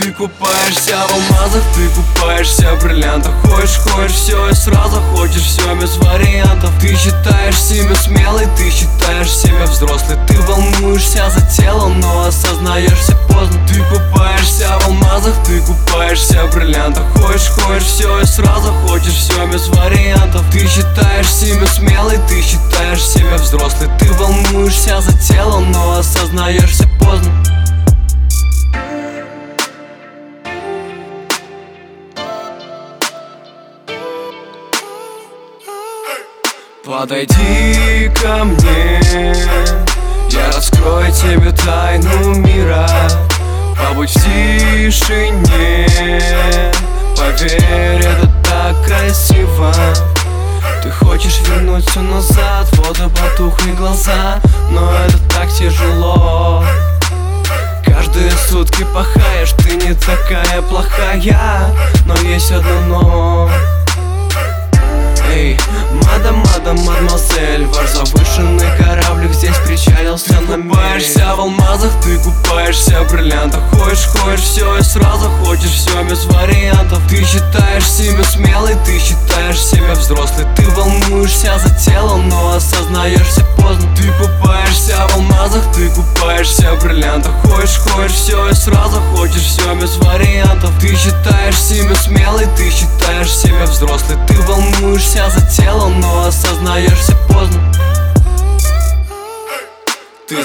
Ты купаешься в алмазах, ты купаешься в бриллиантах. Хочешь, хочешь все и сразу хочешь все без вариантов. Ты считаешь себя смелой, ты считаешь себя взрослой. Ты волнуешься за тело, но осознаешься поздно. Ты купаешься в алмазах, ты купаешься в бриллиантах. Хочешь, хочешь все и сразу хочешь все без вариантов. Ты считаешь себя смелой, ты считаешь себя взрослой. Ты волнуешься за тело, но осознаешься поздно Подойди ко мне Я раскрою тебе тайну мира. Побудь в тишине Поверь, это так красиво. Ты хочешь вернуть все назад Вода потухли глаза Но это так тяжело. Каждые сутки пахаешь Ты не такая плохая Но есть одно но на мель купаешься в алмазах, ты купаешься в бриллиантах. Хочешь, хочешь все и сразу хочешь все без вариантов. Ты считаешь себя смелой, ты считаешь себя взрослой. Ты волнуешься за тело, но осознаешься поздно. Ты купаешься в алмазах, ты купаешься в бриллиантах. Хочешь, хочешь все и сразу хочешь все без вариантов. Ты считаешь себя смелой, ты считаешь себя взрослой. Ты волнуешься за тело, но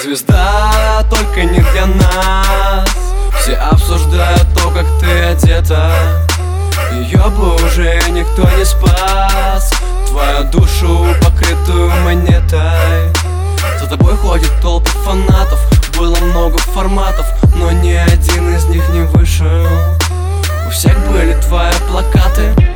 звезда, только не для нас. Все обсуждают то, как ты одета. Ее бы уже никто не спас. Твою душу, покрытую монетой. За тобой ходят толпы фанатов. Было много форматов, но ни один из них не вышел. У всех были твои плакаты.